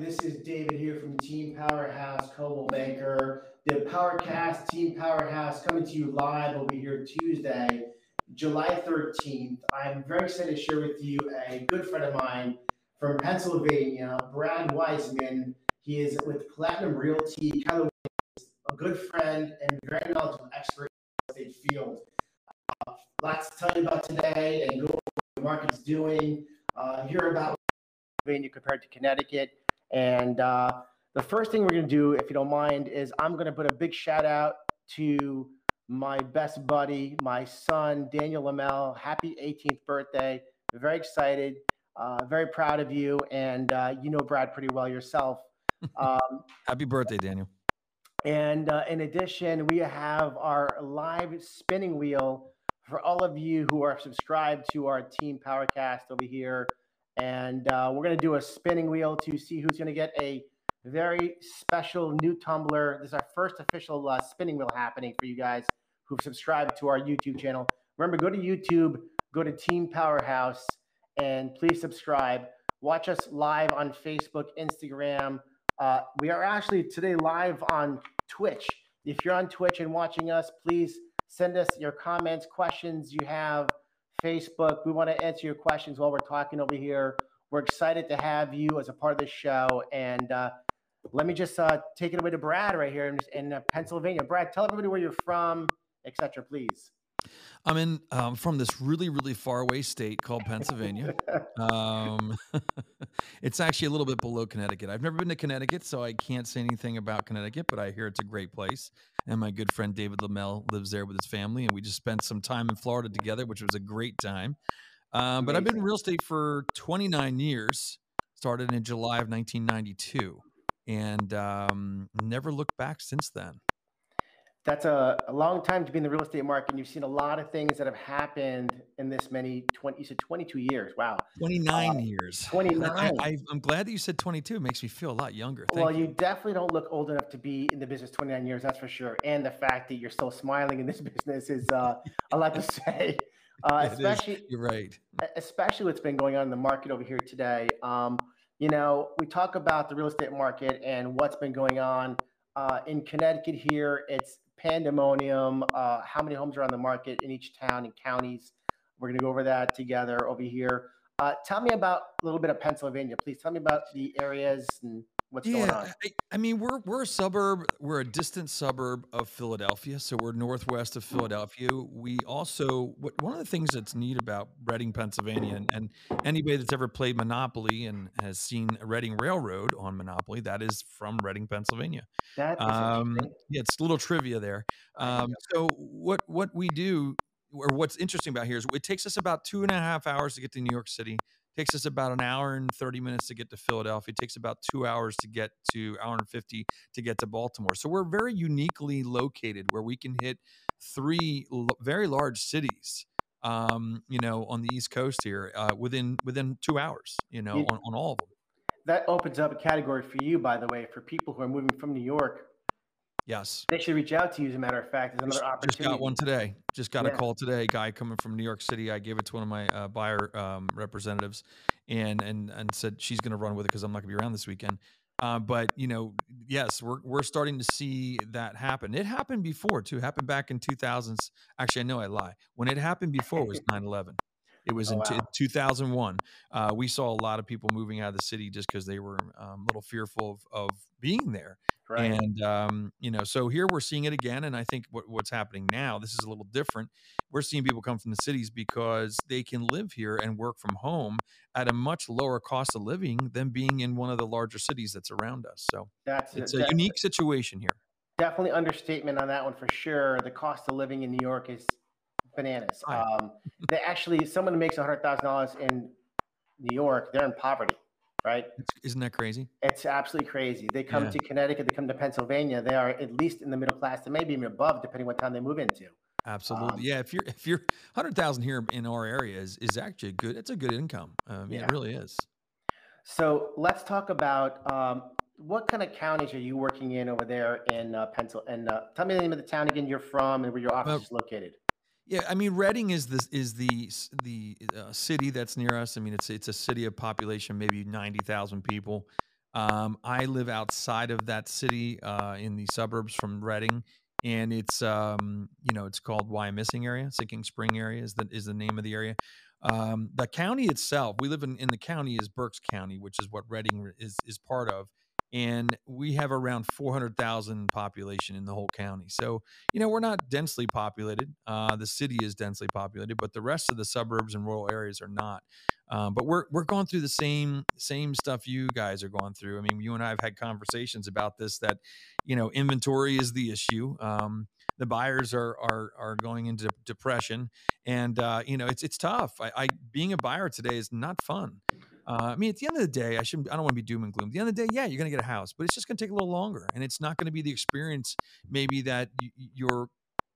This is David here from Team Powerhouse Coldwell Banker. The Powercast Team Powerhouse coming to you live over here Tuesday, July 13th. I'm very excited to share with you a good friend of mine from Pennsylvania, Brad Weisman. He is with Platinum Realty, a good friend and very knowledgeable expert in the estate field. Uh, lots to tell you about today and go over what the market's doing, uh, hear about Pennsylvania compared to Connecticut. And uh, the first thing we're going to do, if you don't mind, is I'm going to put a big shout out to my best buddy, my son, Daniel Lamel. Happy 18th birthday. Very excited, uh, very proud of you. And uh, you know Brad pretty well yourself. Um, Happy birthday, Daniel. And uh, in addition, we have our live spinning wheel for all of you who are subscribed to our Team Powercast over here. And uh, we're going to do a spinning wheel to see who's going to get a very special new tumbler. This is our first official uh, spinning wheel happening for you guys who've subscribed to our YouTube channel. Remember, go to YouTube, go to Team Powerhouse, and please subscribe. Watch us live on Facebook, Instagram. Uh, we are actually today live on Twitch. If you're on Twitch and watching us, please send us your comments, questions you have. Facebook, we want to answer your questions while we're talking over here. We're excited to have you as a part of the show. And uh, let me just uh, take it away to Brad right here in, in uh, Pennsylvania. Brad, tell everybody where you're from, etc. Please. I'm in um, from this really, really far away state called Pennsylvania. um, it's actually a little bit below Connecticut. I've never been to Connecticut, so I can't say anything about Connecticut, but I hear it's a great place. And my good friend David Lamel lives there with his family, and we just spent some time in Florida together, which was a great time. Um, but I've been in real estate for 29 years. Started in July of 1992, and um, never looked back since then that's a, a, long time to be in the real estate market. And you've seen a lot of things that have happened in this many 20, you said 22 years. Wow. 29 uh, years. 29. I, am glad that you said 22. It makes me feel a lot younger. Thank well, you. you. definitely don't look old enough to be in the business 29 years. That's for sure. And the fact that you're still smiling in this business is uh, a lot to say. Uh, especially, you're right. Especially what's been going on in the market over here today. Um, you know, we talk about the real estate market and what's been going on. Uh, in Connecticut here, it's pandemonium, uh, how many homes are on the market in each town and counties. We're going to go over that together over here. Uh, tell me about a little bit of Pennsylvania, please. Tell me about the areas and what's yeah, going on. I, I, mean, we're we're a suburb. We're a distant suburb of Philadelphia, so we're northwest of Philadelphia. We also what, one of the things that's neat about Reading, Pennsylvania, and, and anybody that's ever played Monopoly and has seen Reading Railroad on Monopoly, that is from Reading, Pennsylvania. That is um, yeah, it's a little trivia there. Um, so what what we do or what's interesting about here is it takes us about two and a half hours to get to New York City takes us about an hour and 30 minutes to get to Philadelphia. It takes about two hours to get to hour and 50 to get to Baltimore. So we're very uniquely located where we can hit three very large cities. Um, you know, on the East Coast here, uh, within within two hours, you know, on, on all of them. That opens up a category for you, by the way, for people who are moving from New York Yes. They should reach out to you, as a matter of fact. As another just, opportunity. Just got one today. Just got yeah. a call today. Guy coming from New York City. I gave it to one of my uh, buyer um, representatives, and and and said she's going to run with it because I'm not going to be around this weekend. Uh, but you know, yes, we're we're starting to see that happen. It happened before too. It happened back in 2000s. Actually, I know I lie. When it happened before was 9/11. It was oh, in wow. 2001. Uh, we saw a lot of people moving out of the city just because they were um, a little fearful of, of being there. Right. And um, you know, so here we're seeing it again, and I think what, what's happening now, this is a little different. We're seeing people come from the cities because they can live here and work from home at a much lower cost of living than being in one of the larger cities that's around us. So that's it's a, a unique situation here. Definitely understatement on that one for sure. The cost of living in New York is bananas. Um, they actually, someone who makes hundred thousand dollars in New York, they're in poverty right? Isn't that crazy? It's absolutely crazy. They come yeah. to Connecticut, they come to Pennsylvania. They are at least in the middle class. They may be even above, depending what town they move into. Absolutely, um, yeah. If you're if you're hundred thousand here in our area is is actually good. It's a good income. Um, yeah. It really is. So let's talk about um, what kind of counties are you working in over there in uh, Pennsylvania? And uh, tell me the name of the town again you're from and where your office uh, is located. Yeah, I mean, Reading is the is the the uh, city that's near us. I mean, it's it's a city of population maybe ninety thousand people. Um, I live outside of that city uh, in the suburbs from Reading, and it's um, you know it's called Wyomissing area, Sinking Spring area is the is the name of the area. Um, the county itself, we live in in the county is Berks County, which is what Reading is is part of, and we have around 400,000 population in the whole county. So, you know, we're not densely populated. Uh, the city is densely populated, but the rest of the suburbs and rural areas are not. Um, but we're we're going through the same same stuff you guys are going through. I mean, you and I have had conversations about this. That you know, inventory is the issue. Um, the buyers are are are going into depression, and uh, you know, it's it's tough. I, I being a buyer today is not fun. Uh, I mean, at the end of the day, I shouldn't. I don't want to be doom and gloom. At the end of the day, yeah, you're going to get a house, but it's just going to take a little longer, and it's not going to be the experience maybe that y- your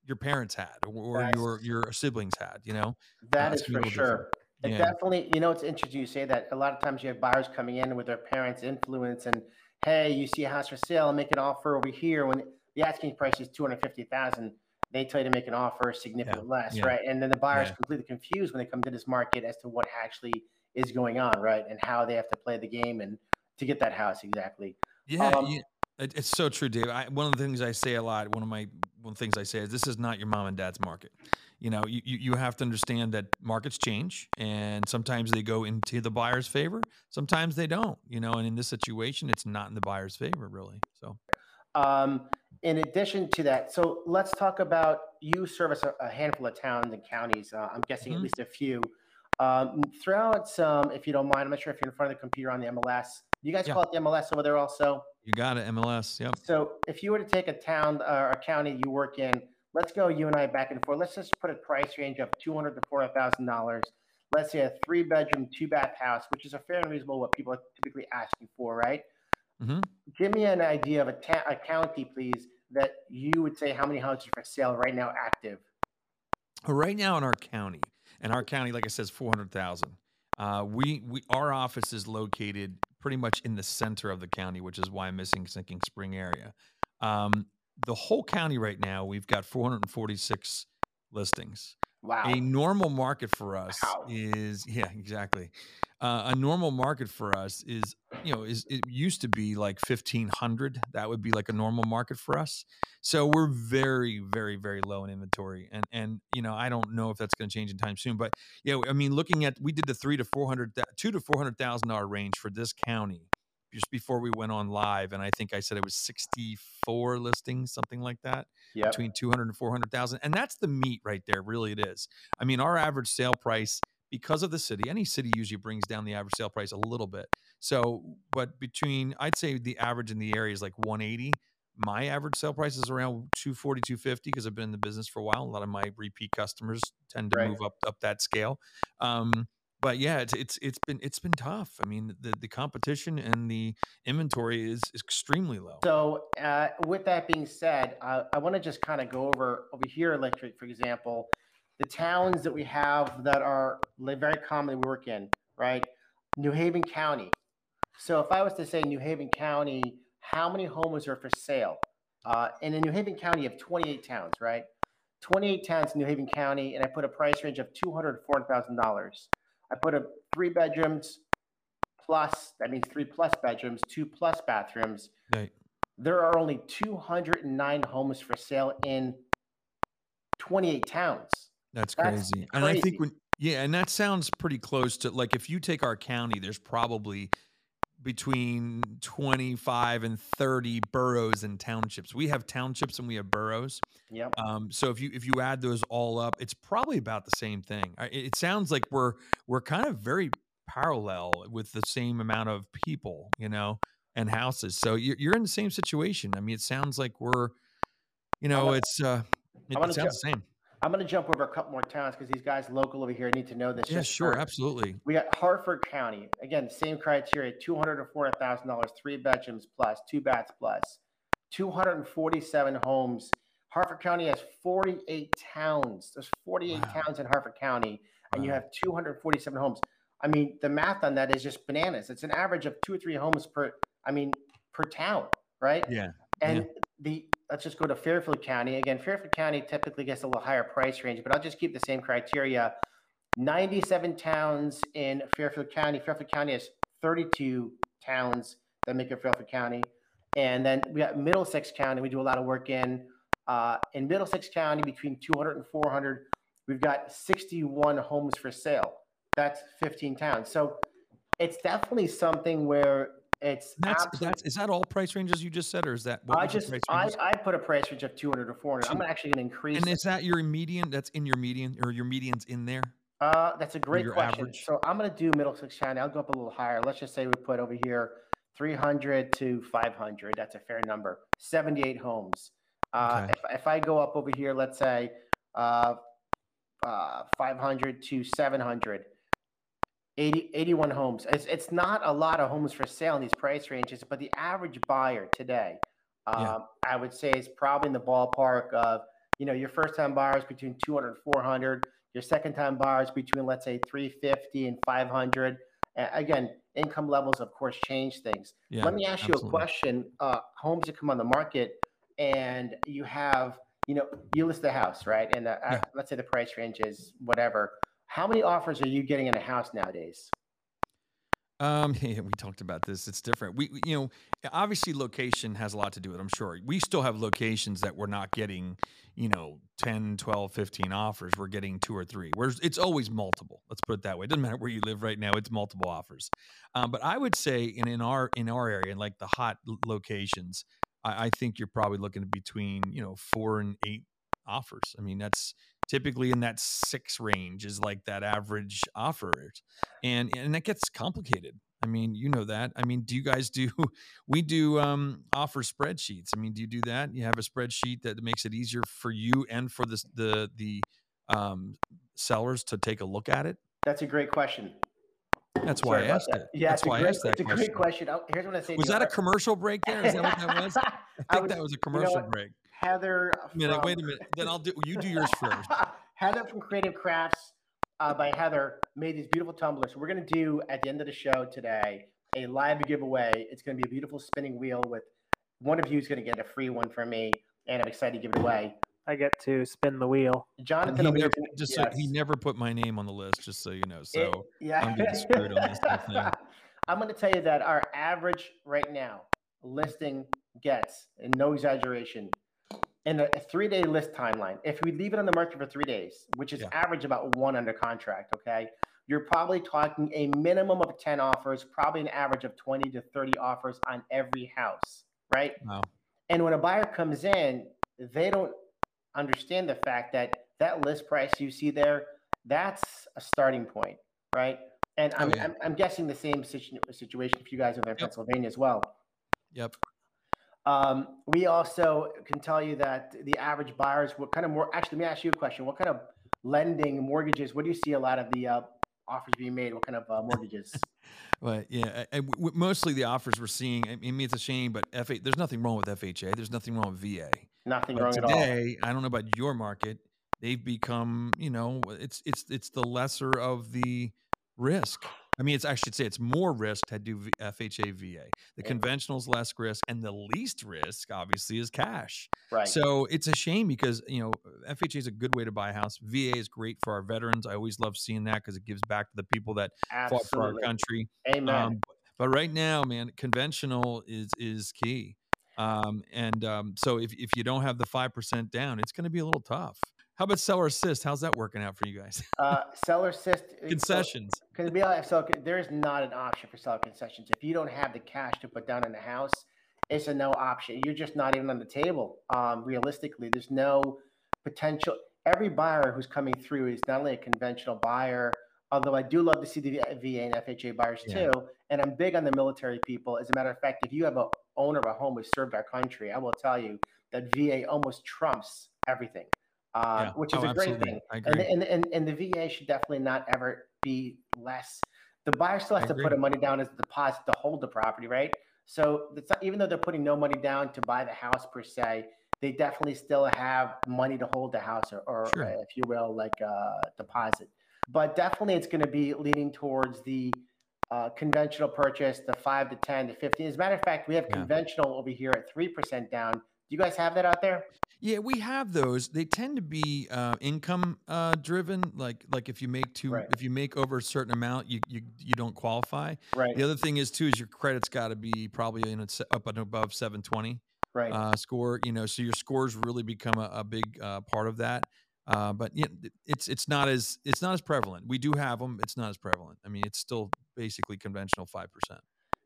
your parents had or, your your siblings had. You know, that uh, is for sure. Yeah. definitely, you know, it's interesting you say that. A lot of times you have buyers coming in with their parents' influence, and hey, you see a house for sale, and make an offer over here when the asking price is two hundred fifty thousand. They tell you to make an offer significantly yeah. less, yeah. right? And then the buyer buyer's completely confused when they come to this market as to what actually is going on, right? And how they have to play the game and to get that house exactly. Yeah, um, yeah. it's so true, Dave. I, one of the things I say a lot, one of my one of the things I say is this is not your mom and dad's market. You know, you, you have to understand that markets change and sometimes they go into the buyer's favor, sometimes they don't, you know, and in this situation, it's not in the buyer's favor, really. So, um, in addition to that, so let's talk about you service a, a handful of towns and counties. Uh, I'm guessing mm-hmm. at least a few. Um, throughout some, if you don't mind, I'm not sure if you're in front of the computer on the MLS. You guys yeah. call it the MLS over there also? You got it, MLS. Yep. So if you were to take a town or a county you work in, let's go you and I back and forth. Let's just put a price range of two hundred to four hundred thousand dollars. Let's say a three bedroom, two bath house, which is a fair and reasonable what people are typically asking for, right? Mm-hmm. Give me an idea of a, ta- a county, please, that you would say how many houses are for sale right now active. Right now in our county, and our county, like I said, is four hundred thousand. Uh, we we our office is located pretty much in the center of the county, which is Wyomissing Sinking Spring area. Um, the whole county right now, we've got 446 listings. Wow. A normal market for us wow. is yeah, exactly. Uh, a normal market for us is you know is it used to be like 1500 that would be like a normal market for us so we're very very very low in inventory and and you know i don't know if that's going to change in time soon but yeah i mean looking at we did the three to 400 two to 400 thousand dollar range for this county just before we went on live and i think i said it was 64 listings something like that yep. between 200 and 400000 and that's the meat right there really it is. I mean our average sale price because of the city any city usually brings down the average sale price a little bit. So but between i'd say the average in the area is like 180 my average sale price is around 240 250 because i've been in the business for a while. A lot of my repeat customers tend to right. move up up that scale. Um, but yeah, it's it's it's been it's been tough. I mean, the the competition and the inventory is, extremely low. So, uh, with that being said, uh, I want to just kind of go over over here, electric, for example, the towns that we have that are very commonly we work in, right? New Haven County. So, if I was to say New Haven County, how many homes are for sale? Uh, and in New Haven County, you have 28 towns, right? 28 towns in New Haven County, and I put a price range of 200 to $400,000. I put a three bedrooms plus, that means three plus bedrooms, two plus bathrooms. Right. There are only 209 homes for sale in 28 towns. That's crazy. That's crazy. And I think when, yeah, and that sounds pretty close to like if you take our county, there's probably between 25 and 30 boroughs and townships. We have townships and we have boroughs. Yep. Um, so if you if you add those all up, it's probably about the same thing. It sounds like we're we're kind of very parallel with the same amount of people, you know, and houses. So you're you're in the same situation. I mean, it sounds like we're, you know, it's uh, it, it sounds the same. I'm going to jump over a couple more towns because these guys local over here need to know this. Yeah, sure, absolutely. We got Hartford County. Again, same criteria: two hundred to four thousand dollars, three bedrooms plus, two baths plus, two hundred and forty-seven homes. Hartford County has forty-eight towns. There's forty-eight wow. towns in Hartford County, and wow. you have two hundred forty-seven homes. I mean, the math on that is just bananas. It's an average of two or three homes per. I mean, per town, right? Yeah. And yeah. the let's just go to Fairfield County. Again, Fairfield County typically gets a little higher price range, but I'll just keep the same criteria. 97 towns in Fairfield County. Fairfield County has 32 towns that make up Fairfield County. And then we got Middlesex County. We do a lot of work in uh, in Middlesex County between 200 and 400. We've got 61 homes for sale. That's 15 towns. So it's definitely something where it's that's, that's is that all price ranges you just said, or is that I just I, I put a price range of 200 to 400. I'm actually going to increase. And is that your median? That's in your median, or your median's in there? Uh, that's a great question. Average? So I'm going to do Middlesex County. I'll go up a little higher. Let's just say we put over here 300 to 500. That's a fair number. 78 homes. Uh, okay. if, if I go up over here, let's say uh, uh, 500 to 700, 80, 81 homes. It's, it's not a lot of homes for sale in these price ranges, but the average buyer today, um, yeah. I would say, is probably in the ballpark of, you know, your first time buyers between 200 and 400, your second time buyers between, let's say, 350 and 500. And again, income levels, of course, change things. Yeah, Let me ask absolutely. you a question. Uh, homes that come on the market and you have, you know, you list the house, right? And uh, yeah. uh, let's say the price range is whatever. How many offers are you getting in a house nowadays? Um, yeah, we talked about this. It's different. We, you know, obviously location has a lot to do with it. I'm sure we still have locations that we're not getting, you know, 10, 12, 15 offers. We're getting two or three. Whereas it's always multiple. Let's put it that way. It doesn't matter where you live right now. It's multiple offers. Um, but I would say in, in our, in our area, like the hot locations, I, I think you're probably looking between, you know, four and eight offers. I mean, that's typically in that six range is like that average offer. And and that gets complicated. I mean, you know that. I mean, do you guys do we do um offer spreadsheets? I mean, do you do that? You have a spreadsheet that makes it easier for you and for the the the um sellers to take a look at it? That's a great question. That's why Sorry I asked that. it. Yeah, That's why great, I asked that. It's a question. great question. Oh, here's what I say. Was that a commercial break there? Is that what that was? I think I was, that was a commercial you know break. Heather. From, minute, wait a minute. Then I'll do. You do yours first. Heather from Creative Crafts uh, by Heather made these beautiful tumblers. So we're gonna do at the end of the show today a live giveaway. It's gonna be a beautiful spinning wheel with one of you is gonna get a free one from me, and I'm excited to give it away. I get to spin the wheel. Jonathan, he never, just yes. so, he never put my name on the list, just so you know. So it, yeah. I'm getting screwed on this thing. I'm going to tell you that our average right now listing gets, and no exaggeration, in a, three day list timeline. If we leave it on the market for three days, which is yeah. average about one under contract, okay, you're probably talking a minimum of 10 offers, probably an average of 20 to 30 offers on every house, right? Wow. And when a buyer comes in, they don't understand the fact that that list price you see there, that's a starting point, right? And oh, I'm, oh, yeah. I'm, I'm, guessing the same situ- situation for you guys over in yep. Pennsylvania as well. Yep. Um, we also can tell you that the average buyers, what kind of more, actually, let me ask you a question. What kind of lending mortgages, what do you see a lot of the uh, offers being made? What kind of uh, mortgages? Well, yeah, I, I, mostly the offers we're seeing. I mean, it's a shame, but FA, there's nothing wrong with FHA. There's nothing wrong with VA. Nothing but wrong today, at all. Today, I don't know about your market. They've become, you know, it's it's it's the lesser of the risk. I mean, it's I should say it's more risk to do FHA VA. The conventional is less risk, and the least risk, obviously, is cash. Right. So it's a shame because you know FHA is a good way to buy a house. VA is great for our veterans. I always love seeing that because it gives back to the people that Absolutely. fought for our country. Amen. Um, but right now, man, conventional is is key. Um, and um, so if, if you don't have the 5% down, it's going to be a little tough. How about seller assist? How's that working out for you guys? Uh, seller assist concessions. Because so, be honest, so there is not an option for seller concessions. If you don't have the cash to put down in the house, it's a no option. You're just not even on the table. Um, realistically, there's no potential. Every buyer who's coming through is not only a conventional buyer, although I do love to see the VA and FHA buyers yeah. too. And I'm big on the military people. As a matter of fact, if you have a owner of a home who served our country, I will tell you that VA almost trumps everything, uh, yeah. which is oh, a great thing. And, and, and, and the VA should definitely not ever be less. The buyer still has I to agree. put a money down as a deposit to hold the property, right? So not, even though they're putting no money down to buy the house per se, they definitely still have money to hold the house or, or sure. uh, if you will, like a uh, deposit. But definitely it's going to be leaning towards the uh, conventional purchase, the five to 10 to 15. As a matter of fact, we have yeah. conventional over here at 3% down. Do you guys have that out there? Yeah, we have those. They tend to be uh, income uh, driven. Like like if you make too Right. if you make over a certain amount, you you, you don't qualify. Right. The other thing is too is your credit's got to be probably you know se- up and above 720 Right. uh, score. You know, so your scores really become a, a big uh, part of that. Uh, but yeah, it's it's not as it's not as prevalent. We do have them. It's not as prevalent. I mean, it's still basically conventional five percent.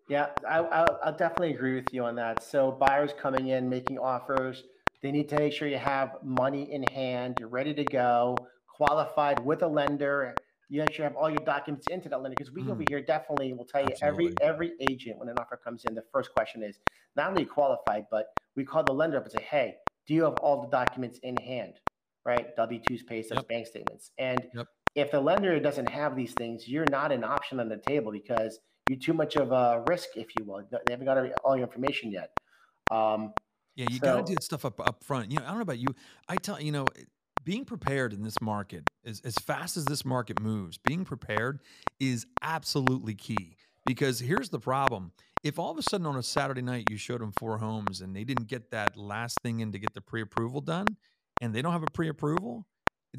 Yeah, I, I'll, I'll definitely agree with you on that. So buyers coming in, making offers, they need to make sure you have money in hand, you're ready to go, qualified with a lender. You actually have all your documents into that lender because we over Mm. here definitely will tell you every Absolutely. every agent when an offer comes in, the first question is not only qualified, but we call the lender up and say, hey, do you have all the documents in hand? Right? W twos, pay stubs, Yep. bank statements. And Yep. if the lender doesn't have these things, you're not an option on the table because you're too much of a risk, if you will. They haven't got all your information yet. Um, Yeah, you got to do stuff up up front. You know, I don't know about you. I tell you know, being prepared in this market is as fast as this market moves. Being prepared is absolutely key because here's the problem: if all of a sudden on a Saturday night you showed them four homes and they didn't get that last thing in to get the pre-approval done, and they don't have a pre-approval,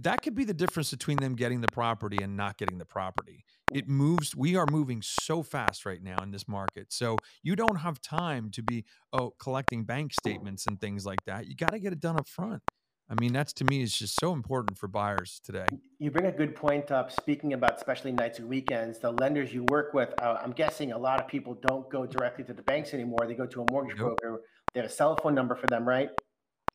that could be the difference between them getting the property and not getting the property. It moves. We are moving so fast right now in this market. So you don't have time to be oh collecting bank statements and things like that. You got to get it done up front. I mean, that's to me is just so important for buyers today. you bring a good point up. Speaking about especially nights and weekends, the lenders you work with, uh, I'm guessing a lot of people don't go directly to the banks anymore. They go to a mortgage Nope. broker. They have a cell phone number for them, right?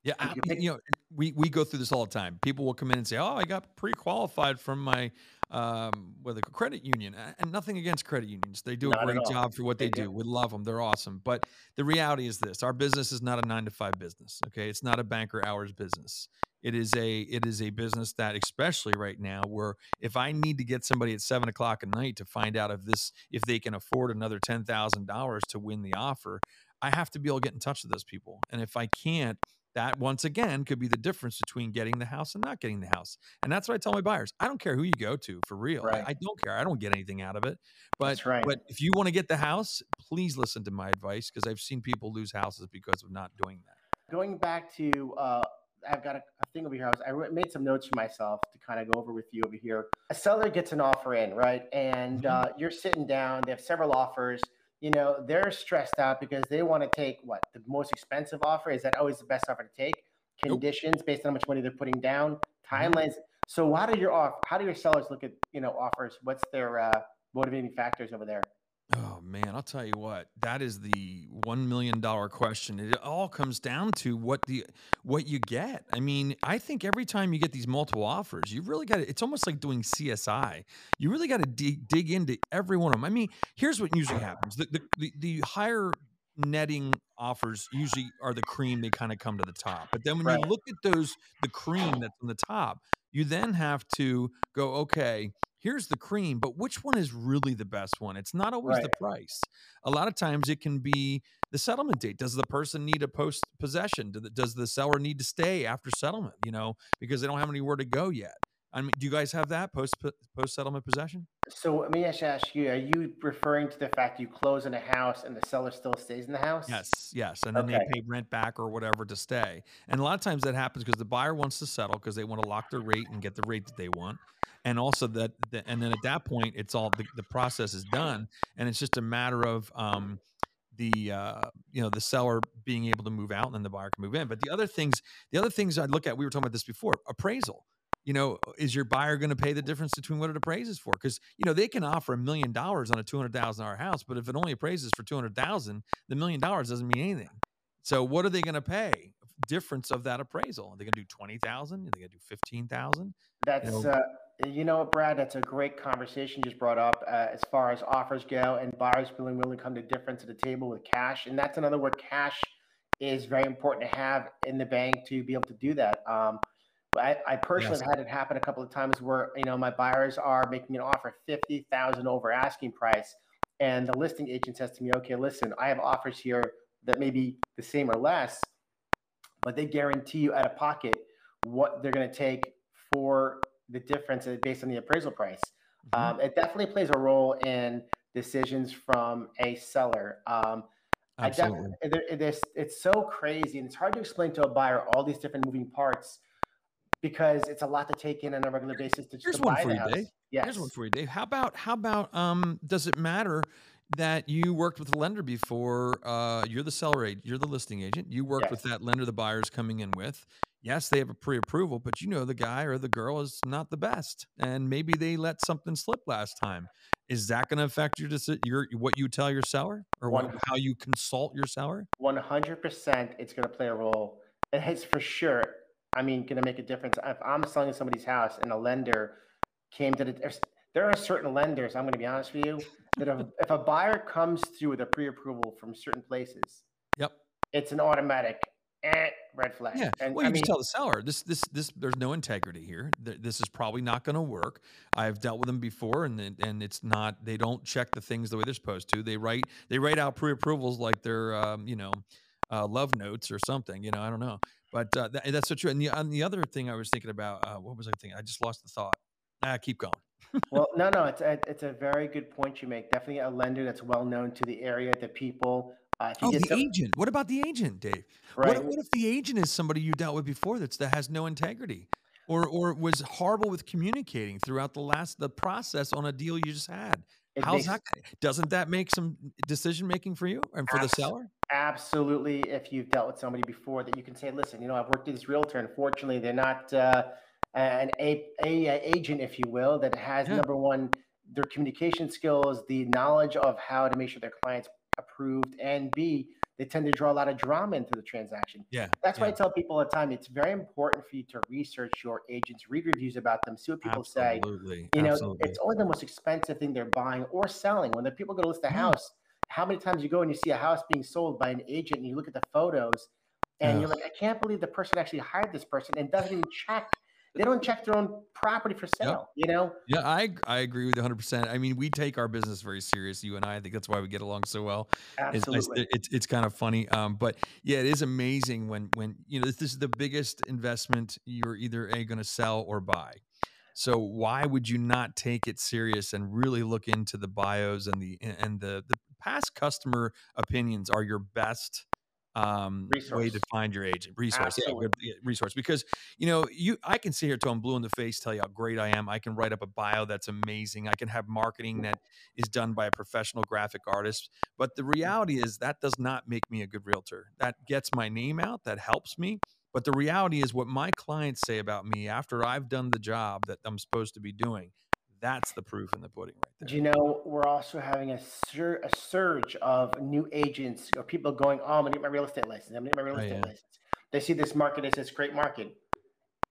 Yeah, You I- you know, we we go through this all the time. People will come in and say, "Oh, I got pre-qualified from my um, with a credit union," and nothing against credit unions. They do Not a great job for what they, They do. do. We love them. They're awesome. But the reality is this: our business is not a nine to five business. Okay, it's not a banker hours business. It is a it is a business that, especially right now, where if I need to get somebody at seven o'clock at night to find out if this if they can afford another ten thousand dollars to win the offer, I have to be able to get in touch with those people. And if I can't, that once again could be the difference between getting the house and not getting the house. And that's what I tell my buyers. I don't care who you go to for real. I- Right. I, don't care. I don't get anything out of it. But That's right. but if you want to get the house, please listen to my advice because I've seen people lose houses because of not doing that. Going back to, uh, I've got a, a thing over here. I, was, I made some notes for myself to kind of go over with you over here. A seller gets an offer in, right? And Mhm. uh, you're sitting down. They have several offers. You know, they're stressed out because they want to take what the most expensive offer. Is that always the best offer to take? Nope. Conditions based on how much money they're putting down, timelines. So how do your off? How do your sellers look at you know offers? What's their uh, motivating factors over there? Man, I'll tell you what. That is the one million dollar question. It all comes down to what the what you get. I mean, I think every time you get these multiple offers, you really got to. It's almost like doing CSI. You really got to dig dig into every one of them. I mean, here's what usually happens: the the, the, the higher netting offers usually are the cream. They kind of come to the top. But then when Right. you look at those, the cream that's on the top, you then have to go, okay, here's the cream, but which one is really the best one? It's not always the price. A lot of times it can be the settlement date. Does the person need a post possession? Does the seller need to stay after settlement? You know, because they don't have anywhere to go yet. I mean, do you guys have that post post settlement possession? So let me ask you: Are you referring to the fact you close in a house and the seller still stays in the house? Yes, yes, and then Okay. they pay rent back or whatever to stay. And a lot of times that happens because the buyer wants to settle because they want to lock their rate and get the rate that they want, and also that, the, and then at that point, it's all the, the process is done, and it's just a matter of um, the uh, you know the seller being able to move out and then the buyer can move in. But the other things, the other things I look at, we were talking about this before, appraisal. You know, is your buyer going to pay the difference between what it appraises for? Because you know they can offer a million dollars on a two hundred thousand dollar house, but if it only appraises for two hundred thousand, the million dollars doesn't mean anything. So what are they going to pay? Difference of that appraisal? Are they going to do twenty thousand? Are they going to do fifteen thousand? That's know- uh, you know what, Brad. That's a great conversation just brought up uh, as far as offers go and buyers being willing to come to difference to the table with cash, and that's another word. Cash is very important to have in the bank to be able to do that. Um, I, I personally Yes. have had it happen a couple of times where you know my buyers are making an offer fifty thousand over asking price, and the listing agent says to me, "Okay, listen, I have offers here that may be the same or less, but they guarantee you out of pocket what they're going to take for the difference based on the appraisal price. Mhm. Um, it definitely plays a role in decisions from a seller. Um, Absolutely. I it's, so crazy and it's hard to explain to a buyer all these different moving parts because it's a lot to take in on a regular basis to Here's to one buy for you, house. Dave. Yes. Here's one for you, Dave. How about how about um does it matter that you worked with a lender before uh you're the seller agent, you're the listing agent. You worked Yes. with that lender the buyer's coming in with. Yes, they have a pre-approval, but you know the guy or the girl is not the best and maybe they let something slip last time. Is that going to affect your your what you tell your seller or what, how you consult your seller? 100% it's going to play a role. It's for sure, I mean, going to make a difference. If I'm selling somebody's house and a lender came to the, there are certain lenders, I'm going to be honest with you, that if, if a buyer comes through with a pre approval from certain places, Yep. it's an automatic eh, red flag. Yeah. And well, you I mean, just tell the seller this, this, this. There's no integrity here. This is probably not going to work. I've dealt with them before, and and it's not. They don't check the things the way they're supposed to. They write they write out pre-approvals like they're um, you know uh, love notes or something. You know, I don't know. But uh, that, that's so true. And the, and the other thing I was thinking about, uh, what was I thinking? I just lost the thought. Ah, keep going. Well, no, no, it's a, it's a very good point you make. Definitely a lender that's well known to the area, the people. Uh, Oh, the some- agent. What about the agent, Dave? right? What, what if the agent is somebody you dealt with before that's that has no integrity, or or was horrible with communicating throughout the last the process on a deal you just had? It How's makes- that? Doesn't that make some decision making for you and for the seller? absolutely if you've dealt with somebody before that you can say listen you know i've worked with this realtor unfortunately they're not uh, an a, a, a agent if you will that has Yeah. number one their communication skills the knowledge of how to make sure their clients approved and b they tend to draw a lot of drama into the transaction Yeah, that's why i tell people all the time it's very important for you to research your agents read reviews about them see what people say absolutely, you know, absolutely. it's only the most expensive thing they're buying or selling. When the people go to list a Yeah. house, how many times you go and you see a house being sold by an agent and you look at the photos and you're like, I can't believe the person actually hired this person and doesn't even check. They don't check their own property for sale, you know? Yeah, I I agree with you 100. percent I mean, we take our business very serious. You and I. I think that's why we get along so well. It's, Absolutely. it's it's kind of funny. Um, but yeah, it is amazing when when you know this, this is the biggest investment you're either a going to sell or buy. So why would you not take it serious and really look into the bios and the and the the past customer opinions are your best um way to find your agent resource Absolutely. yeah, resource because you know you i can sit here till i'm blue in the face tell you how great i am i can write up a bio that's amazing i can have marketing that is done by a professional graphic artist but the reality is that does not make me a good realtor that gets my name out that helps me but the reality is what my clients say about me after i've done the job that i'm supposed to be doing that's the proof in the pudding Do you know we're also having a, sur- a surge of new agents or people going, oh, I'm gonna get my real estate license. I'm gonna get my real Oh, estate yeah. license. They see this market as this great market.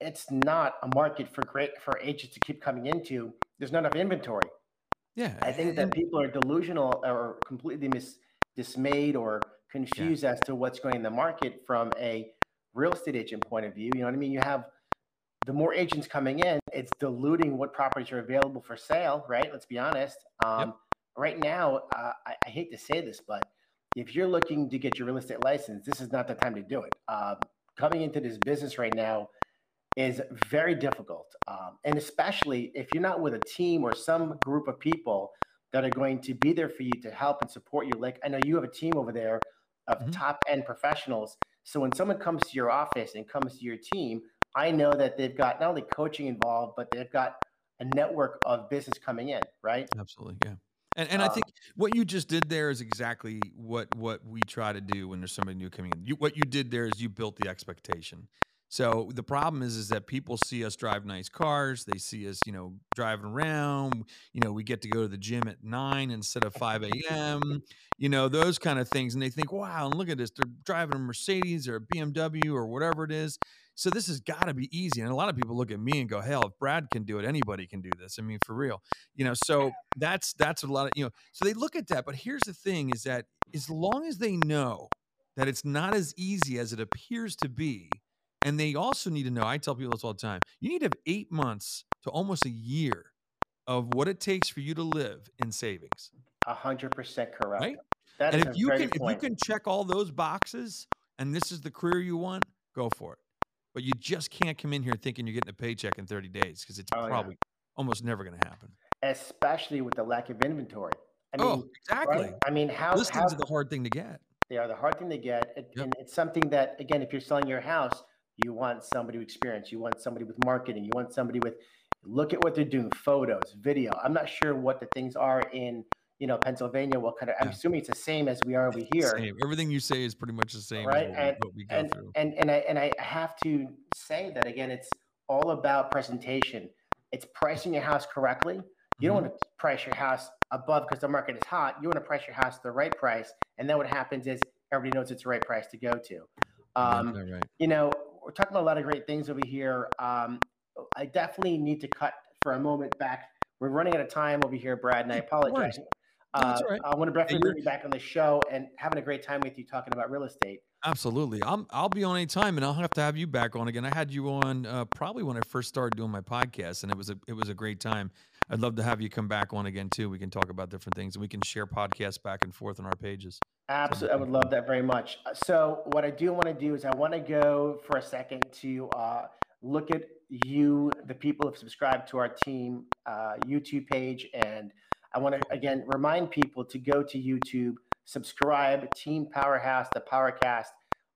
It's not a market for great for agents to keep coming into. There's not enough inventory. yeah I think that people are delusional or completely mis- dismayed or confused as to what's going in the market from a real estate agent point of view. You know what I mean? You have the more agents coming in, it's diluting what properties are available for sale, right? Let's be honest. Um, Right now, uh, I, I hate to say this, but if you're looking to get your real estate license, this is not the time to do it. Um, coming into this business right now is very difficult. Um, and especially if you're not with a team or some group of people that are going to be there for you to help and support you. Like I know you have a team over there of Mhm. top end professionals. So when someone comes to your office and comes to your team, I know that they've got not only coaching involved, but they've got a network of business coming in, right? Absolutely, yeah. And and I Uh, think what you just did there is exactly what what we try to do when there's somebody new coming in. You, what you did there is you built the expectation. So the problem is is that people see us drive nice cars. They see us, you know, driving around. You know, we get to go to the gym at nine instead of five a.m. You know, those kind of things, and they think, "Wow, and look at this! They're driving a Mercedes or a BMW or whatever it is." So this has got to be easy. And a lot of people look at me and go, "Hell, if Brad can do it, anybody can do this." I mean, for real you know so that's that's a lot of you know so they look at that but here's the thing is that as long as they know that it's not as easy as it appears to be and they also need to know i tell people this all the time you need to have eight months to almost a year of what it takes for you to live in savings A hundred percent correct. Right? And if you can good if you can check all those boxes and this is the career you want go for it but you just can't come in here thinking you're getting a paycheck in 30 days because it's Oh, yeah. probably almost never going to happen especially with the lack of inventory. I oh, mean, oh exactly right? I mean, how, how are the hard thing to get They are the hard thing to get. It, yep. And it's something that, again, if you're selling your house, you want somebody with experience. You want somebody with marketing. You want somebody with look at what they're doing, photos, video. I'm not sure what the things are in you know Pennsylvania. What kind of? I'm assuming it's the same as we are over here. Same. Everything you say is pretty much the same. Right. What, and, what we go and, through. and and I and I have to say that again. It's all about presentation. It's pricing your house correctly. You don't mm-hmm. want to price your house above because the market is hot. You want to price your house the right price, and then what happens is everybody knows it's the right price to go to. Um, right. You know, we're talking about a lot of great things over here. Um, I definitely need to cut for a moment back. We're running out of time over here, Brad, and I apologize. Uh, right. I want to definitely bring you back on the show and having a great time with you talking about real estate. Absolutely. I'm, I'll be on any time and I'll have to have you back on again. I had you on uh, probably when I first started doing my podcast and it was a, it was a great time. I'd love to have you come back on again too. We can talk about different things and we can share podcasts back and forth on our pages. Absolutely. I would love that very much. So what I do want to do is I want to go for a second to uh, look at you, the people who have subscribed to our team uh, YouTube page. And I want to, again, remind people to go to YouTube, subscribe, Team Powerhouse, the Powercast.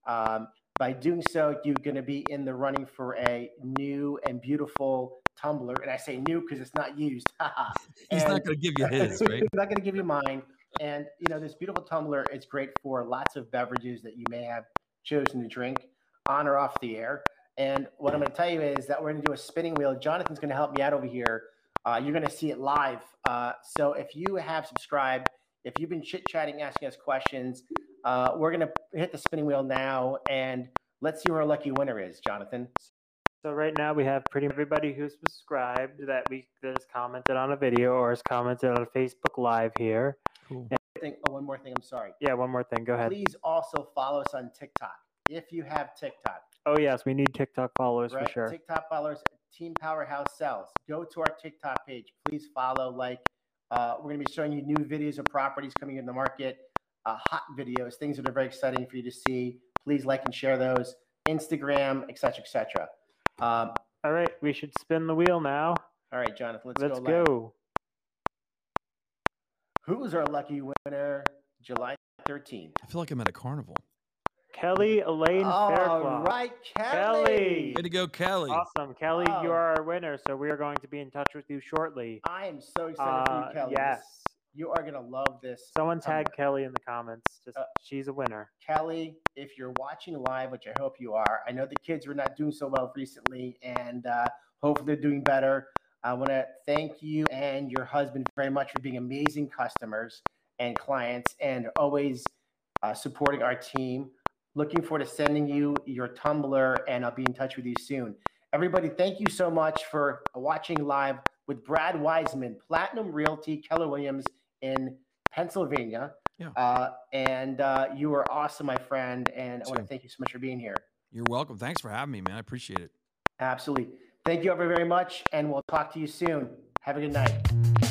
Um, by doing so, you're going to be in the running for a new and beautiful tumbler. And I say new because it's not used. He's not going to give you his, right? He's not going to give you mine. And, you know, this beautiful tumbler is great for lots of beverages that you may have chosen to drink on or off the air. And what I'm going to tell you is that we're going to do a spinning wheel. Jonathan's going to help me out over here. Uh, you're going to see it live. Uh, so if you have subscribed, if you've been chit chatting, asking us questions, uh, we're going to hit the spinning wheel now and let's see who our lucky winner is, Jonathan. So right now we have pretty everybody who's subscribed that we that has commented on a video or has commented on a Facebook Live here. Cool. And, oh, one more thing. I'm sorry. Yeah, one more thing. Go ahead. Please also follow us on TikTok if you have TikTok. Oh yes, we need TikTok followers right? for sure. TikTok followers, Team Powerhouse Sells. Go to our TikTok page. Please follow. Like, uh, we're going to be showing you new videos of properties coming in the market, uh, hot videos, things that are very exciting for you to see. Please like and share those. Instagram, etc., etc. Um, all right, we should spin the wheel now. All right, Jonathan, let's, go. let's go. go. Who's our lucky winner? July 13th. I feel like I'm at a carnival. Kelly Elaine All Fairclough. right, Kelly. Kelly. Way to go, Kelly. Awesome. Kelly, you are our winner, so we are going to be in touch with you shortly. I am so excited uh, for you, uh, Kelly. Yes. You are going to love this. Someone tag Kelly in the comments. Just, uh, she's a winner. Kelly, if you're watching live, which I hope you are, I know the kids were not doing so well recently, and uh, hopefully they're doing better. I want to thank you and your husband very much for being amazing customers and clients and always uh, supporting our team. Looking forward to sending you your tumbler, and I'll be in touch with you soon. Everybody, thank you so much for watching live with Brad Weisman, Platinum Realty, Keller Williams in Pennsylvania. Yeah. Uh, and uh, you are awesome, my friend. And I want to thank you so much for being here. You're welcome. Thanks for having me, man. I appreciate it. Absolutely. Thank you ever very much. And we'll talk to you soon. Have a good night.